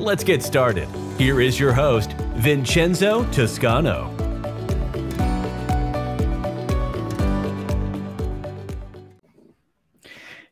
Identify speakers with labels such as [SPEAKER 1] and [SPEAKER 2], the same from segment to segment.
[SPEAKER 1] Let's get started. Here is your host, Vincenzo Toscano.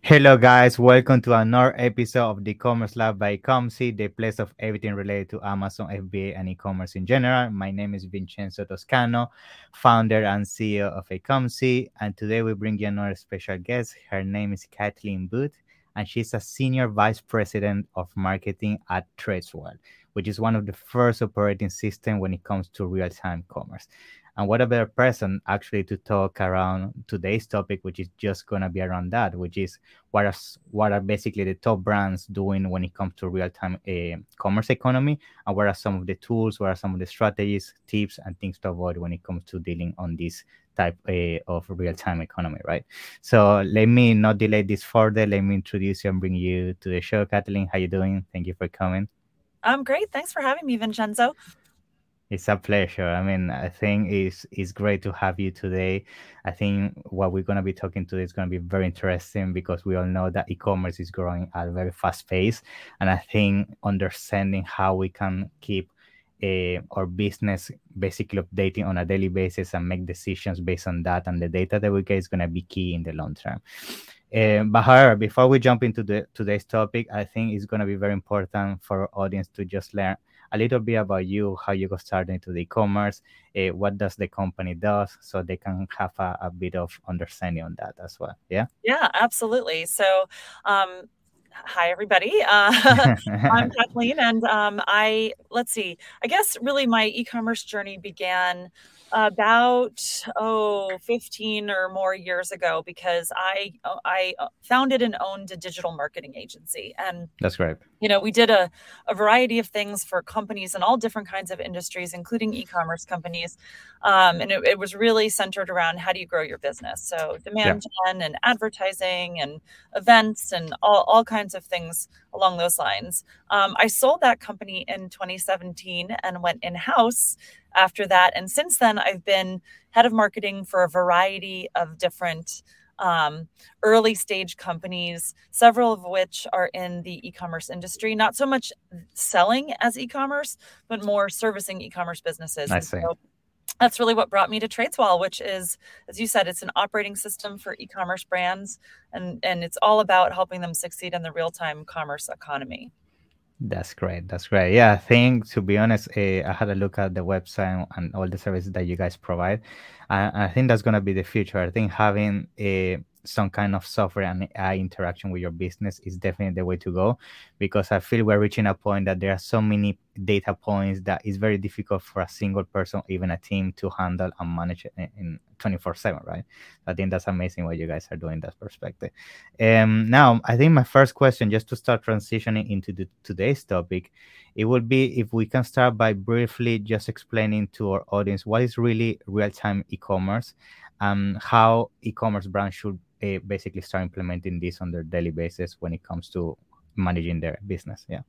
[SPEAKER 2] Hello, guys. Welcome to another episode of the Commerce Lab by Ecomcy, the place of everything related to Amazon FBA and e-commerce in general. My name is Vincenzo Toscano, founder and CEO of Ecomcy, and today we bring you another special guest. Her name is Kathleen Booth, and she's a senior vice president of marketing at Tradeswell, which is one of the first operating systems when it comes to real-time commerce. And what a better person actually to talk around today's topic, which is just gonna be around that, which is what are what are basically the top brands doing when it comes to real-time uh, commerce economy, and what are some of the tools, what are some of the strategies, tips, and things to avoid when it comes to dealing on this type uh, of real-time economy, right? So let me not delay this further. Let me introduce you and bring you to the show, Kathleen. How you doing? Thank you for coming.
[SPEAKER 3] I'm great. Thanks for having me, Vincenzo.
[SPEAKER 2] It's a pleasure. I mean, I think it's it's great to have you today. I think what we're gonna be talking today is gonna be very interesting because we all know that e-commerce is growing at a very fast pace, and I think understanding how we can keep uh, our business basically updating on a daily basis and make decisions based on that and the data that we get is gonna be key in the long term. Uh, but however, before we jump into the today's topic, I think it's gonna be very important for our audience to just learn a little bit about you, how you got started into the e-commerce, uh, what does the company does, so they can have a, a, bit of understanding on that as well. Yeah.
[SPEAKER 3] Yeah, absolutely. So, um, hi everybody. Uh, I'm Kathleen, and um, I let's see. I guess really my e-commerce journey began about oh 15 or more years ago because i uh, i uh, founded and owned a digital marketing agency. And
[SPEAKER 2] that's great.
[SPEAKER 3] you know we did a, a variety of things for companies in all different kinds of industries including e-commerce companies. Um, and it, it, was really centered around how do you grow your business? So demand yeah. gen and advertising and events and all, all kinds of things along those lines. Um, i sold that company in 2017 and went in-house after that. And since then, I've been head of marketing for a variety of different um, early stage companies, several of which are in the e commerce industry, not so much selling as e commerce, but more servicing e commerce businesses.
[SPEAKER 2] I see. So
[SPEAKER 3] that's really what brought me to Tradeswell, which is, as you said, it's an operating system for e-commerce brands, and and it's all about helping them succeed in the real-time commerce economy.
[SPEAKER 2] That's great. That's great. Yeah, I think to be honest, uh, I had a look at the website and all the services that you guys provide. I, I think that's going to be the future. I think having a eh, some kind of software and AI interaction with your business is definitely the way to go because I feel we're reaching a point that there are so many data points that it's very difficult for a single person, even a team, to handle and manage in 24 7, right? I think that's amazing what you guys are doing that perspective. Um, now, I think my first question, just to start transitioning into the, today's topic, it would be if we can start by briefly just explaining to our audience what is really real time e commerce and how e commerce brands should uh, basically start implementing this on their daily basis when it comes to managing their business. Yeah.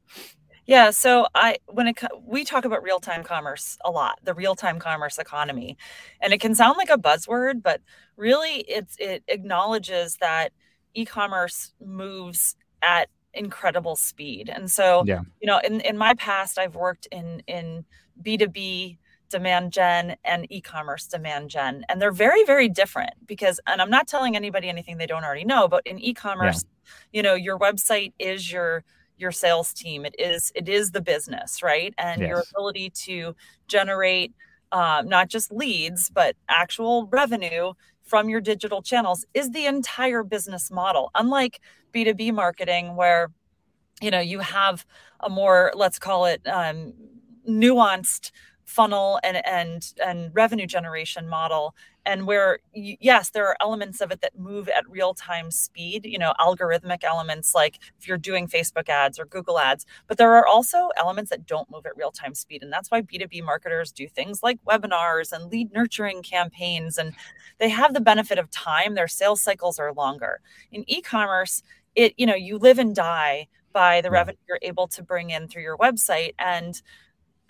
[SPEAKER 3] Yeah, so I when it we talk about real-time commerce a lot, the real-time commerce economy. And it can sound like a buzzword, but really it's it acknowledges that e-commerce moves at incredible speed. And so, yeah. you know, in in my past I've worked in in B2B demand gen and e-commerce demand gen and they're very very different because and i'm not telling anybody anything they don't already know but in e-commerce yeah. you know your website is your your sales team it is it is the business right and yes. your ability to generate um, not just leads but actual revenue from your digital channels is the entire business model unlike b2b marketing where you know you have a more let's call it um, nuanced funnel and and and revenue generation model. And where yes there are elements of it that move at real time speed you know algorithmic elements like if you're doing facebook ads or google ads but there are also elements that don't move at real time speed. And that's why b2b marketers do things like webinars and lead nurturing campaigns and they have the benefit of time. Their sales cycles are longer. In e-commerce it you know you live and die by the revenue you're able to bring in through your website. And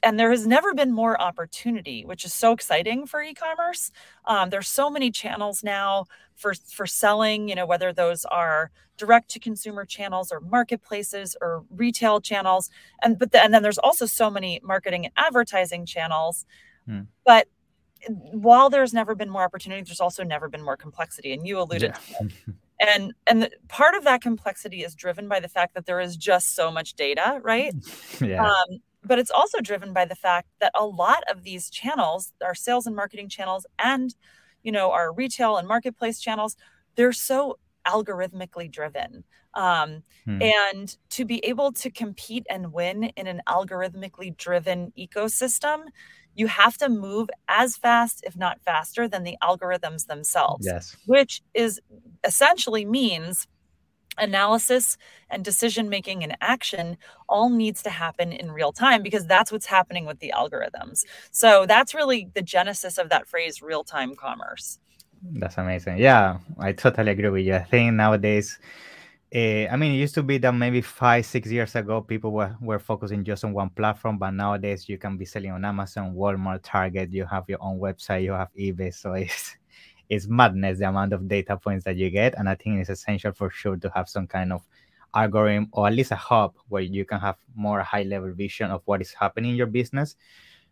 [SPEAKER 3] and there has never been more opportunity, which is so exciting for e-commerce. Um, there's so many channels now for for selling. You know, whether those are direct to consumer channels or marketplaces or retail channels, and but the, and then there's also so many marketing and advertising channels. Hmm. But while there's never been more opportunity, there's also never been more complexity, and you alluded yeah. to it. and and the, part of that complexity is driven by the fact that there is just so much data right yeah. Um, but it's also driven by the fact that a lot of these channels our sales and marketing channels and you know our retail and marketplace channels they're so algorithmically driven um, hmm. and to be able to compete and win in an algorithmically driven ecosystem you have to move as fast if not faster than the algorithms themselves
[SPEAKER 2] yes
[SPEAKER 3] which is essentially means analysis and decision making and action all needs to happen in real time because that's what's happening with the algorithms. So that's really the genesis of that phrase real time commerce.
[SPEAKER 2] That's amazing. Yeah, I totally agree with you. I think nowadays, uh, I mean, it used to be that maybe five, six years ago, people were, were focusing just on one platform, but nowadays you can be selling on Amazon, Walmart, Target, you have your own website, you have eBay. So it's it's madness the amount of data points that you get. And I think it's essential for sure to have some kind of algorithm or at least a hub where you can have more high level vision of what is happening in your business.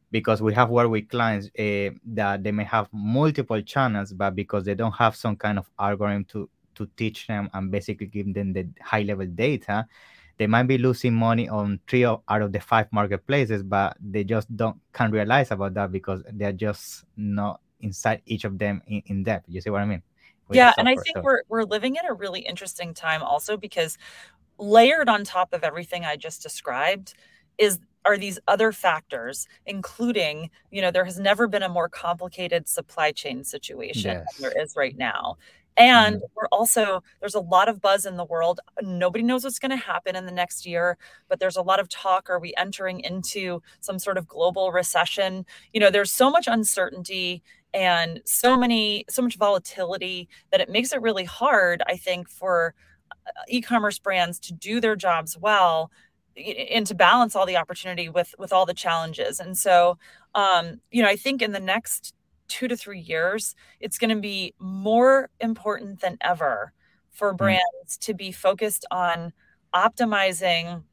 [SPEAKER 2] Because we have worked with clients uh, that they may have multiple channels, but because they don't have some kind of algorithm to to teach them and basically give them the high level data, they might be losing money on three out of the five marketplaces, but they just don't can realize about that because they're just not inside each of them in, in depth. You see what I mean?
[SPEAKER 3] With yeah, and I think so. we're we're living in a really interesting time also because layered on top of everything I just described is are these other factors including you know there has never been a more complicated supply chain situation yes. than there is right now and mm-hmm. we're also, there's a lot of buzz in the world. Nobody knows what's going to happen in the next year, but there's a lot of talk. Are we entering into some sort of global recession? You know, there's so much uncertainty and so many, so much volatility that it makes it really hard, I think, for uh, e-commerce brands to do their jobs well and to balance all the opportunity with with all the challenges and so um you know i think in the next two to three years, it's going to be more important than ever for mm. brands mm. to be focused on optimizing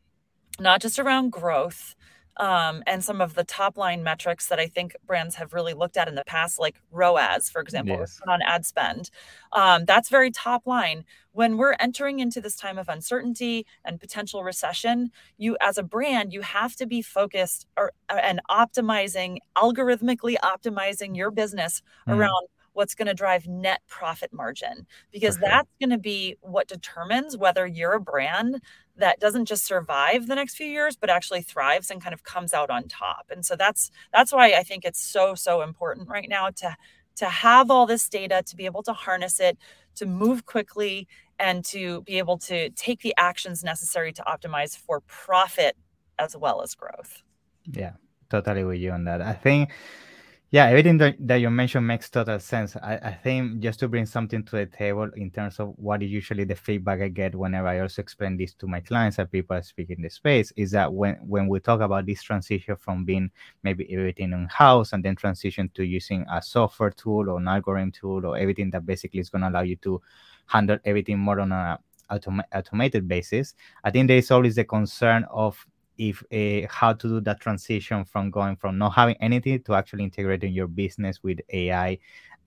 [SPEAKER 3] not just around growth, um, and some of the top line metrics that I think brands have really looked at in the past, like ROAS, for example, yes. on ad spend. Um, that's very top line. When we're entering into this time of uncertainty and potential recession, you as a brand, you have to be focused or, and optimizing, algorithmically optimizing your business mm. around what's going to drive net profit margin because okay. that's going to be what determines whether you're a brand that doesn't just survive the next few years but actually thrives and kind of comes out on top. And so that's that's why i think it's so so important right now to to have all this data to be able to harness it to move quickly and to be able to take the actions necessary to optimize for profit as well as growth.
[SPEAKER 2] Yeah totally with you on that. I think yeah, everything that, that you mentioned makes total sense. I, I think just to bring something to the table in terms of what is usually the feedback I get whenever I also explain this to my clients and people speak in the space is that when, when we talk about this transition from being maybe everything in house and then transition to using a software tool or an algorithm tool or everything that basically is going to allow you to handle everything more on a automa- automated basis, I think there is always the concern of if uh, how to do that transition from going from not having anything to actually integrating your business with AI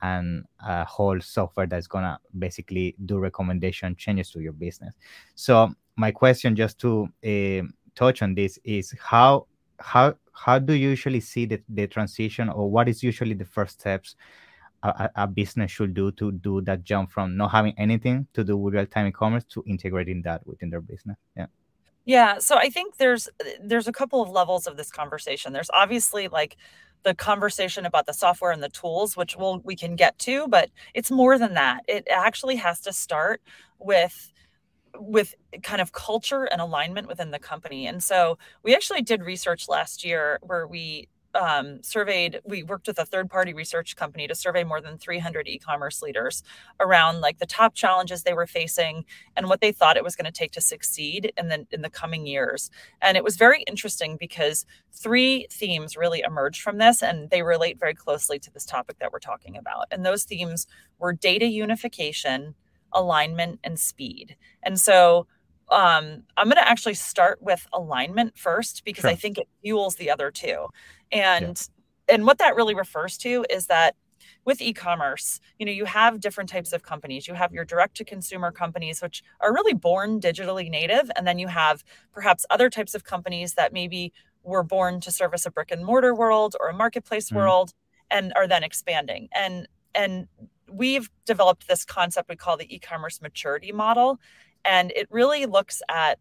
[SPEAKER 2] and a whole software that's gonna basically do recommendation changes to your business. So my question, just to uh, touch on this, is how how how do you usually see the, the transition, or what is usually the first steps a, a business should do to do that jump from not having anything to do with real time e-commerce to integrating that within their business? Yeah.
[SPEAKER 3] Yeah, so I think there's uh, there's a couple of levels of this conversation. There's obviously like the conversation about the software and the tools, which we'll, we can get to, but it's more than that. It actually has to start with with kind of culture and alignment within the company. And so we actually did research last year where we um, surveyed, we worked with a third party research company to survey more than 300 e commerce leaders around like the top challenges they were facing and what they thought it was going to take to succeed in the, in the coming years. And it was very interesting because three themes really emerged from this and they relate very closely to this topic that we're talking about. And those themes were data unification, alignment, and speed. And so um, I'm going to actually start with alignment first because sure. I think it fuels the other two. And yeah. and what that really refers to is that with e-commerce, you know, you have different types of companies. You have your direct to consumer companies which are really born digitally native and then you have perhaps other types of companies that maybe were born to service a brick and mortar world or a marketplace mm. world and are then expanding. And and we've developed this concept we call the e-commerce maturity model and it really looks at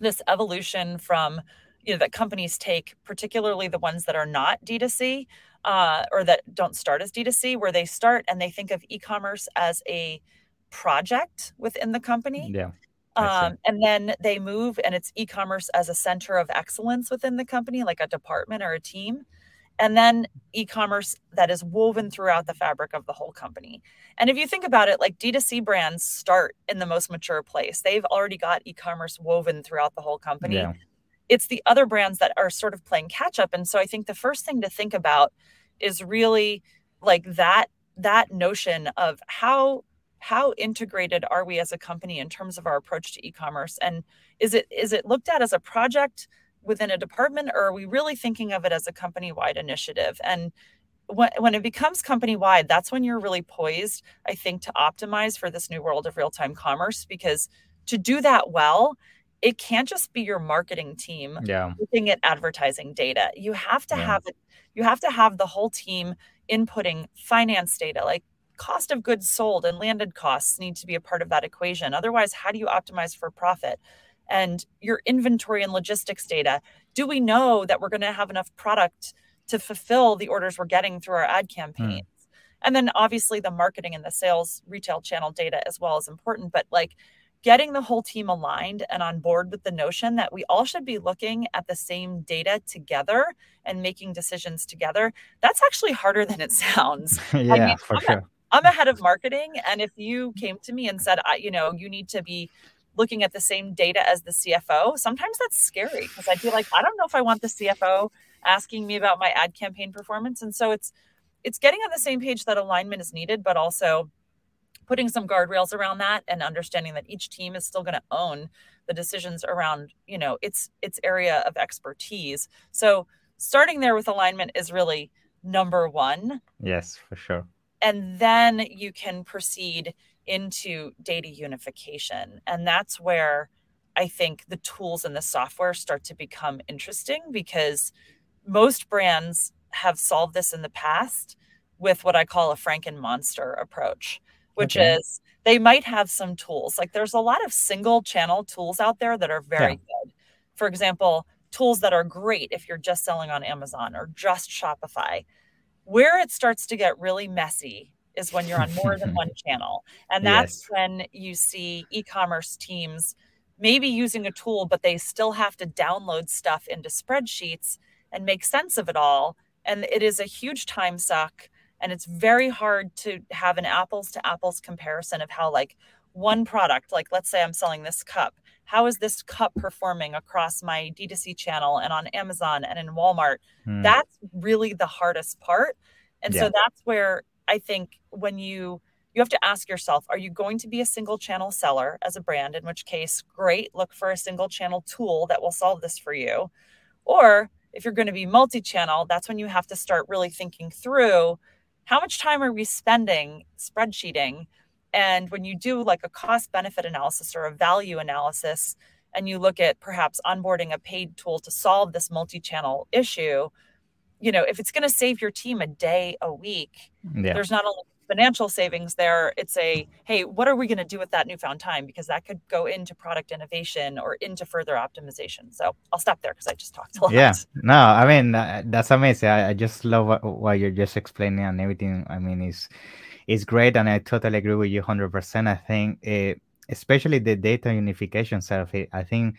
[SPEAKER 3] this evolution from you know that companies take particularly the ones that are not d2c uh, or that don't start as d2c where they start and they think of e-commerce as a project within the company
[SPEAKER 2] yeah
[SPEAKER 3] um, and then they move and it's e-commerce as a center of excellence within the company like a department or a team and then e-commerce that is woven throughout the fabric of the whole company. And if you think about it, like D2C brands start in the most mature place. They've already got e-commerce woven throughout the whole company. Yeah it's the other brands that are sort of playing catch up. And so i think the first thing to think about is really like that that notion of how how integrated are we as a company in terms of our approach to e-commerce? And is it is it looked at as a project within a department or are we really thinking of it as a company wide initiative? And when, when it becomes company wide that's when you're really poised i think to optimize for this new world of real time commerce because to do that well it can't just be your marketing team
[SPEAKER 2] yeah.
[SPEAKER 3] looking at advertising data. You have to yeah. have it, you have to have the whole team inputting finance data, like cost of goods sold and landed costs need to be a part of that equation. Otherwise, how do you optimize for profit? And your inventory and logistics data. Do we know that we're going to have enough product to fulfill the orders we're getting through our ad hmm. campaigns? Mm. And then obviously the marketing and the sales retail channel data as well is important. But like getting the whole team aligned and on board with the notion that we all should be looking at the same data together and making decisions together that's actually harder than it sounds.
[SPEAKER 2] Yeah I mean, for
[SPEAKER 3] I'm
[SPEAKER 2] sure.
[SPEAKER 3] A, i'm a head of marketing and if you came to me and said I, you know you need to be looking at the same data as the cfo sometimes that's scary because i'd be like i don't know if i want the cfo asking me about my ad campaign performance. And so it's it's getting on the same page that alignment is needed but also putting some guardrails around that and understanding that each team is still going to own the decisions around you know its its area of expertise. So starting there with alignment is really number one.
[SPEAKER 2] Yes for sure.
[SPEAKER 3] And then you can proceed into data unification. And that's where i think the tools and the software start to become interesting because most brands have solved this in the past with what i call a frankenmonster approach which okay. is they might have some tools. Like there's a lot of single channel tools out there that are very yeah. good. For example, tools that are great if you're just selling on Amazon or just Shopify. Where it starts to get really messy is when you're on more than one channel. And that's yes. when you see e commerce teams maybe using a tool, but they still have to download stuff into spreadsheets and make sense of it all. And it is a huge time suck and it's very hard to have an apples to apples comparison of how like one product like let's say i'm selling this cup how is this cup performing across my d2c channel and on amazon and in walmart hmm. that's really the hardest part and yeah. so that's where i think when you you have to ask yourself are you going to be a single channel seller as a brand in which case great look for a single channel tool that will solve this for you or if you're going to be multi-channel that's when you have to start really thinking through how much time are we spending spreadsheeting? And when you do like a cost benefit analysis or a value analysis, and you look at perhaps onboarding a paid tool to solve this multi channel issue, you know, if it's going to save your team a day a week, yeah. there's not only financial savings there. It's a, hey, what are we going to do with that newfound time? Because that could go into product innovation or into further optimization. So I'll stop there because I just talked a lot.
[SPEAKER 2] Yeah, no, I mean, uh, that's amazing. I, I just love what, what, you're just explaining and everything. I mean, it's, it's great. And I totally agree with you 100%. I think, it, especially the data unification side of it, I think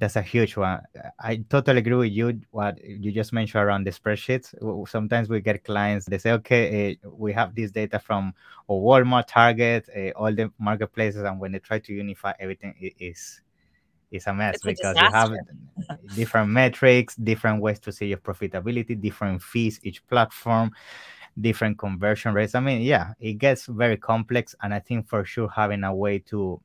[SPEAKER 2] that's a huge one. I totally agree with you. What you just mentioned around the spreadsheets. Sometimes we get clients. They say, "Okay, uh, we have this data from Walmart, Target, uh, all the marketplaces," and when they try to unify everything, it is it's a mess
[SPEAKER 3] it's
[SPEAKER 2] because
[SPEAKER 3] a
[SPEAKER 2] you have different metrics, different ways to see your profitability, different fees each platform, different conversion rates. I mean, yeah, it gets very complex, and I think for sure having a way to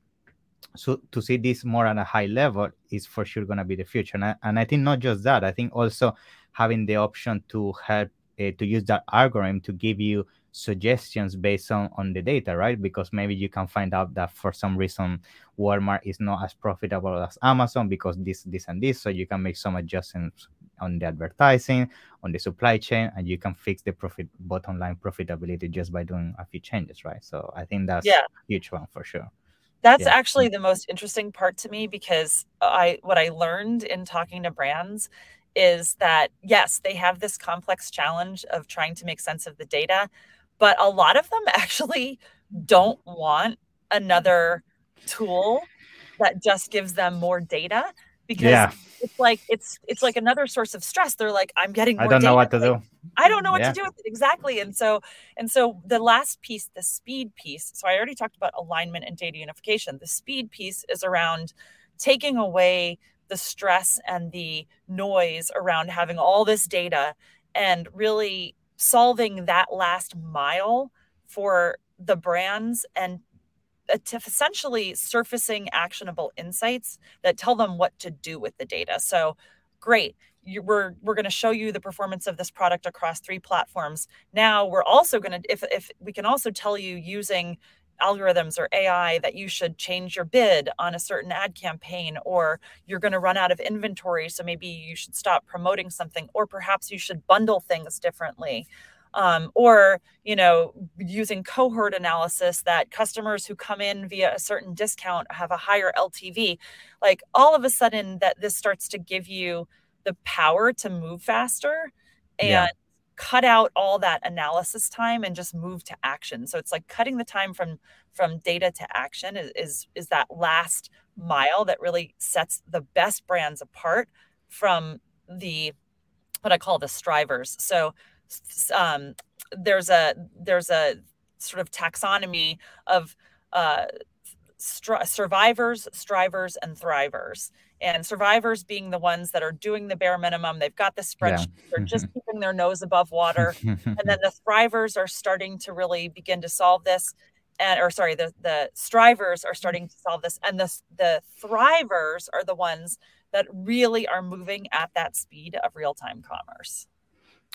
[SPEAKER 2] so to see this more at a high level is for sure going to be the future. And I, and I think not just that i think also having the option to help uh, to use that algorithm to give you suggestions based on on the data right? Because maybe you can find out that for some reason walmart is not as profitable as amazon because this this and this. So you can make some adjustments on the advertising on the supply chain and you can fix the profit bottom line profitability just by doing a few changes right? So i think that's yeah. a huge one for sure
[SPEAKER 3] that's yeah. actually the most interesting part to me because I what I learned in talking to brands is that yes, they have this complex challenge of trying to make sense of the data, but a lot of them actually don't want another tool that just gives them more data because yeah. It's like it's it's like another source of stress. They're like, I'm getting.
[SPEAKER 2] I don't know what to do.
[SPEAKER 3] I don't know what yeah. to do with it exactly. And so and so the last piece, the speed piece. So I already talked about alignment and data unification. The speed piece is around taking away the stress and the noise around having all this data and really solving that last mile for the brands and Uh, essentially surfacing actionable insights that tell them what to do with the data. So, great. You, we're we're going to show you the performance of this product across three platforms. Now we're also going to if if we can also tell you using algorithms or AI that you should change your bid on a certain ad campaign, or you're going to run out of inventory. So maybe you should stop promoting something, or perhaps you should bundle things differently um, or you know using cohort analysis that customers who come in via a certain discount have a higher ltv like all of a sudden that this starts to give you the power to move faster and yeah. cut out all that analysis time and just move to action so it's like cutting the time from from data to action is is, is that last mile that really sets the best brands apart from the what i call the strivers so um, there's a there's a sort of taxonomy of uh, stri- survivors, strivers, and thrivers. And survivors being the ones that are doing the bare minimum. They've got the spreadsheet. Yeah. They're just keeping their nose above water. and then the thrivers are starting to really begin to solve this. And or sorry, the the strivers are starting to solve this. And the the thrivers are the ones that really are moving at that speed of real time commerce.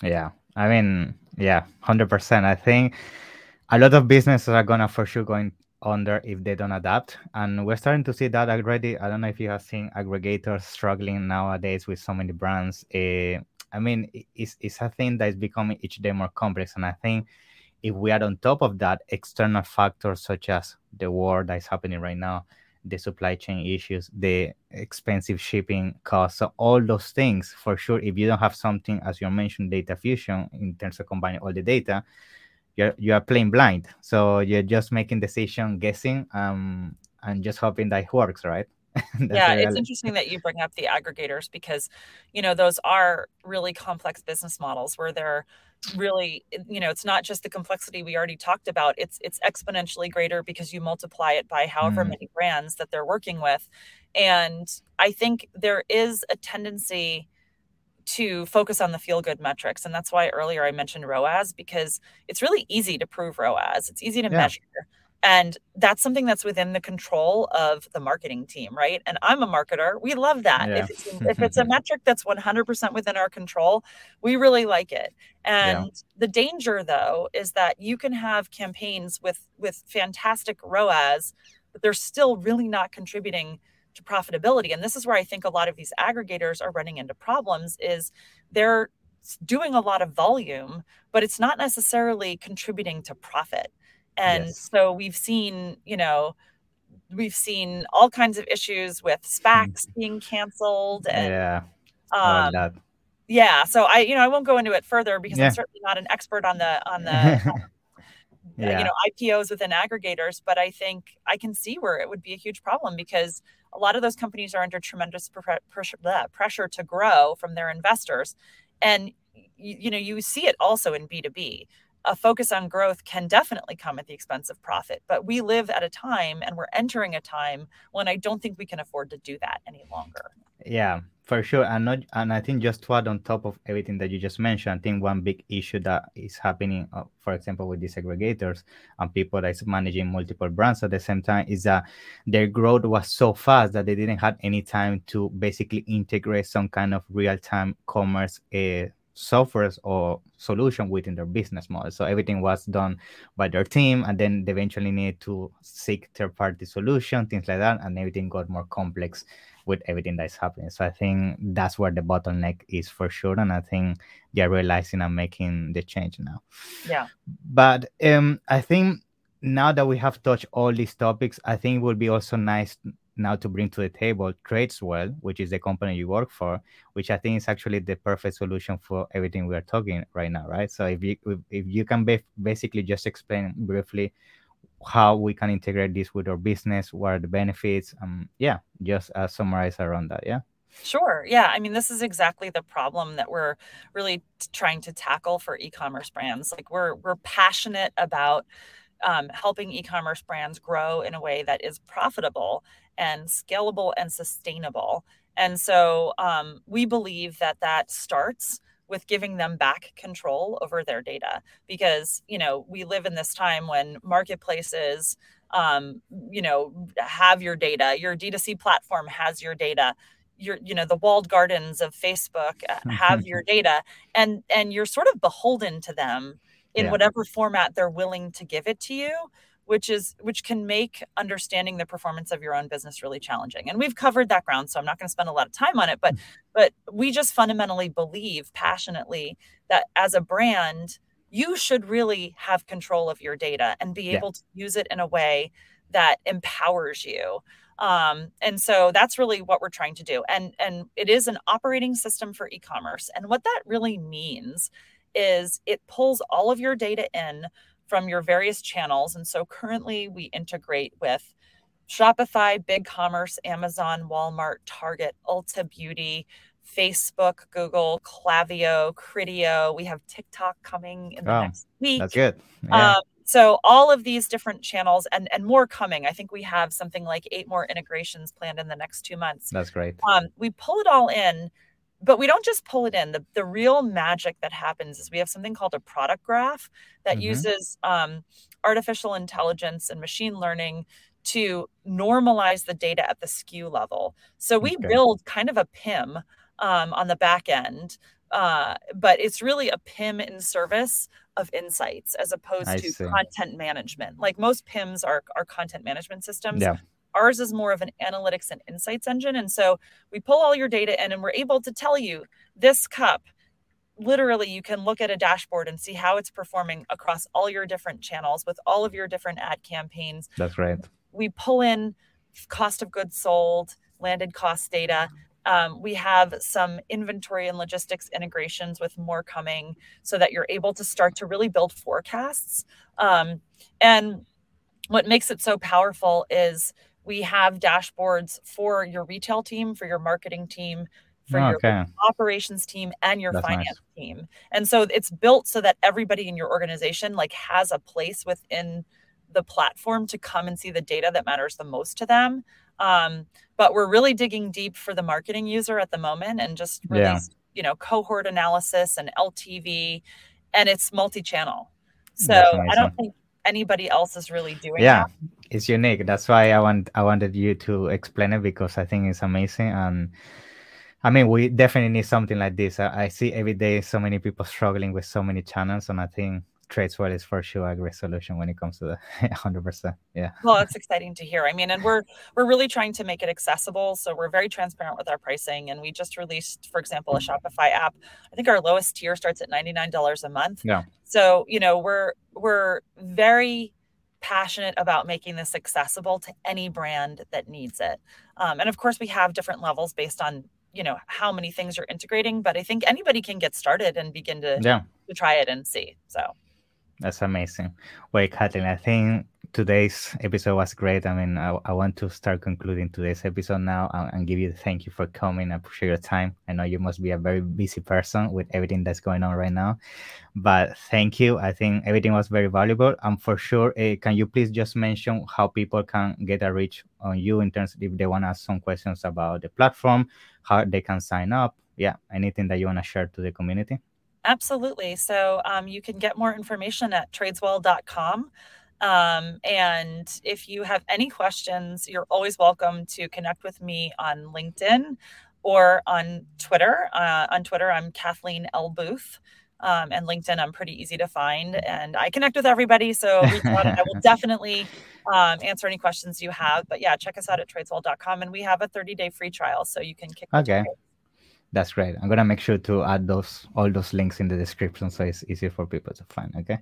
[SPEAKER 2] Yeah, I mean, yeah, hundred percent. I think a lot of businesses are gonna for sure going under if they don't adapt, and we're starting to see that already. I don't know if you have seen aggregators struggling nowadays with so many brands. Uh, I mean, it's it's a thing that is becoming each day more complex, and I think if we add on top of that external factors such as the war that is happening right now, the supply chain issues, the expensive shipping costs. So all those things, for sure, if you don't have something, as you mentioned, data fusion in terms of combining all the data, you're you are playing blind. So you're just making decision, guessing, um, and just hoping that it works, right?
[SPEAKER 3] yeah, it's interesting that you bring up the aggregators because, you know, those are really complex business models where they're really you know it's not just the complexity we already talked about it's it's exponentially greater because you multiply it by however mm. many brands that they're working with and i think there is a tendency to focus on the feel good metrics and that's why earlier i mentioned roas because it's really easy to prove roas it's easy to yeah. measure and that's something that's within the control of the marketing team right? And i'm a marketer. We love that. Yeah. if, it's, if it's a metric that's 100% within our control we really like it. And yeah. the danger though is that you can have campaigns with with fantastic roas but they're still really not contributing to profitability. And this is where i think a lot of these aggregators are running into problems is they're doing a lot of volume but it's not necessarily contributing to profit And
[SPEAKER 2] Yes.
[SPEAKER 3] so we've seen, you know, we've seen all kinds of issues with SPACs being canceled and
[SPEAKER 2] yeah, all
[SPEAKER 3] um, yeah. So I, you know, I won't go into it further because
[SPEAKER 2] Yeah.
[SPEAKER 3] I'm certainly not an expert on the on the uh,
[SPEAKER 2] yeah,
[SPEAKER 3] you know IPOs within aggregators, but I think I can see where it would be a huge problem because a lot of those companies are under tremendous pre- pressure, bleh, pressure to grow from their investors, and you, you know you see it also in B two B. A focus on growth can definitely come at the expense of profit, but we live at a time and we're entering a time when I don't think we can afford to do that any longer.
[SPEAKER 2] Yeah, for sure. And not, and I think just to add on top of everything that you just mentioned, I think one big issue that is happening, uh, for example, with these aggregators and people that is managing multiple brands at the same time, is that their growth was so fast that they didn't have any time to basically integrate some kind of real-time commerce uh, softwares or solution within their business model. So everything was done by their team, and then they eventually need to seek third-party solution, things like that, and everything got more complex with everything that's happening. So I think that's where the bottleneck is for sure, and I think they're realizing and making the change now.
[SPEAKER 3] Yeah.
[SPEAKER 2] But um, I think now that we have touched all these topics, I think it would be also nice now to bring to the table Tradeswell, which is the company you work for, which I think is actually the perfect solution for everything we are talking right now, right? So if you if, you can ba- basically just explain briefly how we can integrate this with our business, what are the benefits, um, yeah, just uh, summarize around that, yeah.
[SPEAKER 3] Sure. Yeah. I mean, this is exactly the problem that we're really trying to tackle for e-commerce brands. Like we're we're passionate about um, helping e-commerce brands grow in a way that is profitable and scalable and sustainable. And so um, we believe that that starts with giving them back control over their data because you know we live in this time when marketplaces um, you know have your data your d2c platform has your data your you know the walled gardens of facebook have your data and and you're sort of beholden to them in
[SPEAKER 2] Yeah.
[SPEAKER 3] whatever format they're willing to give it to you which is which can make understanding the performance of your own business really challenging. And we've covered that ground so i'm not going to spend a lot of time on it but but we just fundamentally believe passionately that as a brand you should really have control of your data and be
[SPEAKER 2] Yeah.
[SPEAKER 3] able to use it in a way that empowers you. Um, and so that's really what we're trying to do. And and it is an operating system for e-commerce. And what that really means is it pulls all of your data in from your various channels and so currently we integrate with shopify BigCommerce, amazon walmart target ulta beauty facebook google Klaviyo criteo we have tiktok coming in the
[SPEAKER 2] Oh,
[SPEAKER 3] next week
[SPEAKER 2] That's good. Yeah.
[SPEAKER 3] um, so all of these different channels and and more coming. I think we have something like eight more integrations planned in the next two months.
[SPEAKER 2] that's great.
[SPEAKER 3] Um, we pull it all in, but we don't just pull it in. The the real magic that happens is we have something called a product graph that
[SPEAKER 2] Mhm.
[SPEAKER 3] uses um, artificial intelligence and machine learning to normalize the data at the SKU level. So we
[SPEAKER 2] Okay.
[SPEAKER 3] build kind of a PIM um, on the back end, uh, but it's really a PIM in service of insights as opposed
[SPEAKER 2] I
[SPEAKER 3] to
[SPEAKER 2] see.
[SPEAKER 3] content management. Like most PIMs are, are content management systems.
[SPEAKER 2] Yeah.
[SPEAKER 3] Ours is more of an analytics and insights engine. And so we pull all your data in and we're able to tell you this cup. Literally, you can look at a dashboard and see how it's performing across all your different channels with all of your different ad campaigns
[SPEAKER 2] That's great.
[SPEAKER 3] we pull in cost of goods sold, landed cost data. Um, we have some inventory and logistics integrations with more coming so that you're able to start to really build forecasts. Um, and what makes it so powerful is we have dashboards for your retail team, for your marketing team, for your
[SPEAKER 2] okay.
[SPEAKER 3] operations team and your
[SPEAKER 2] That's nice.
[SPEAKER 3] finance team. And so it's built so that everybody in your organization like has a place within the platform to come and see the data that matters the most to them. Um, but we're really digging deep for the marketing user at the moment and just
[SPEAKER 2] Yeah.
[SPEAKER 3] you know, cohort analysis and LTV, and it's multi-channel. So I don't think anybody else is really doing
[SPEAKER 2] yeah
[SPEAKER 3] that.
[SPEAKER 2] it's unique. That's why i want i wanted you to explain it because i think it's amazing. And i mean we definitely need something like this. I, I see every day so many people struggling with so many channels and i think tradeswell is for sure a great solution when it comes to the 100% yeah
[SPEAKER 3] Well, it's exciting to hear. I mean, and we're we're really trying to make it accessible. So we're very transparent with our pricing, and we just released, for example, a Shopify app. I think our lowest tier starts at ninety nine dollars a month.
[SPEAKER 2] Yeah.
[SPEAKER 3] So you know we're we're very passionate about making this accessible to any brand that needs it. Um, and of course, we have different levels based on you know how many things you're integrating, but I think anybody can get started and begin to
[SPEAKER 2] Yeah.
[SPEAKER 3] to try it and see. So
[SPEAKER 2] That's amazing. Well, Kathleen, I think today's episode was great. I mean, I, I want to start concluding today's episode now and, and give you thank you for coming. I appreciate your time. I know you must be a very busy person with everything that's going on right now, but thank you. I think everything was very valuable. And for sure, uh, can you please just mention how people can get a reach on you in terms if they want to ask some questions about the platform, how they can sign up? Yeah, anything that you want to share to the community?
[SPEAKER 3] Absolutely. So um, you can get more information at tradeswell.com. Um, and if you have any questions, you're always welcome to connect with me on LinkedIn or on Twitter. Uh, on Twitter, I'm Kathleen L. Booth. Um, and LinkedIn, I'm pretty easy to find, and I connect with everybody. So I will definitely um, answer any questions you have. But yeah, check us out at tradeswell.com, and we have a 30 day free trial, so you can kick.
[SPEAKER 2] Okay.
[SPEAKER 3] Tires.
[SPEAKER 2] That's great. I'm gonna make sure to add those all those links in the description so it's easier for people to find. Okay.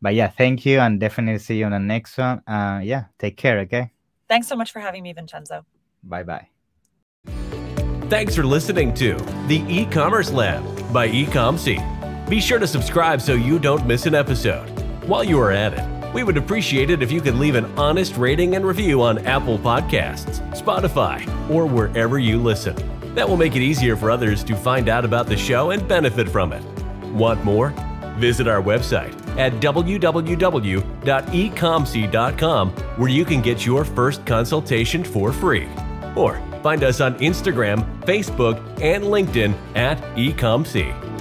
[SPEAKER 2] But yeah, thank you and definitely see you on the next one. Uh yeah, take care, okay?
[SPEAKER 3] Thanks so much for having me, Vincenzo.
[SPEAKER 2] Bye bye.
[SPEAKER 1] Thanks for listening to the e-commerce lab by Ecomcy. Be sure to subscribe so you don't miss an episode. While you are at it, we would appreciate it if you could leave an honest rating and review on Apple Podcasts, Spotify, or wherever you listen. That will make it easier for others to find out about the show and benefit from it. Want more? Visit our website at www.ecomcy.com where you can get your first consultation for free. Or find us on Instagram, Facebook, and LinkedIn at ecomc.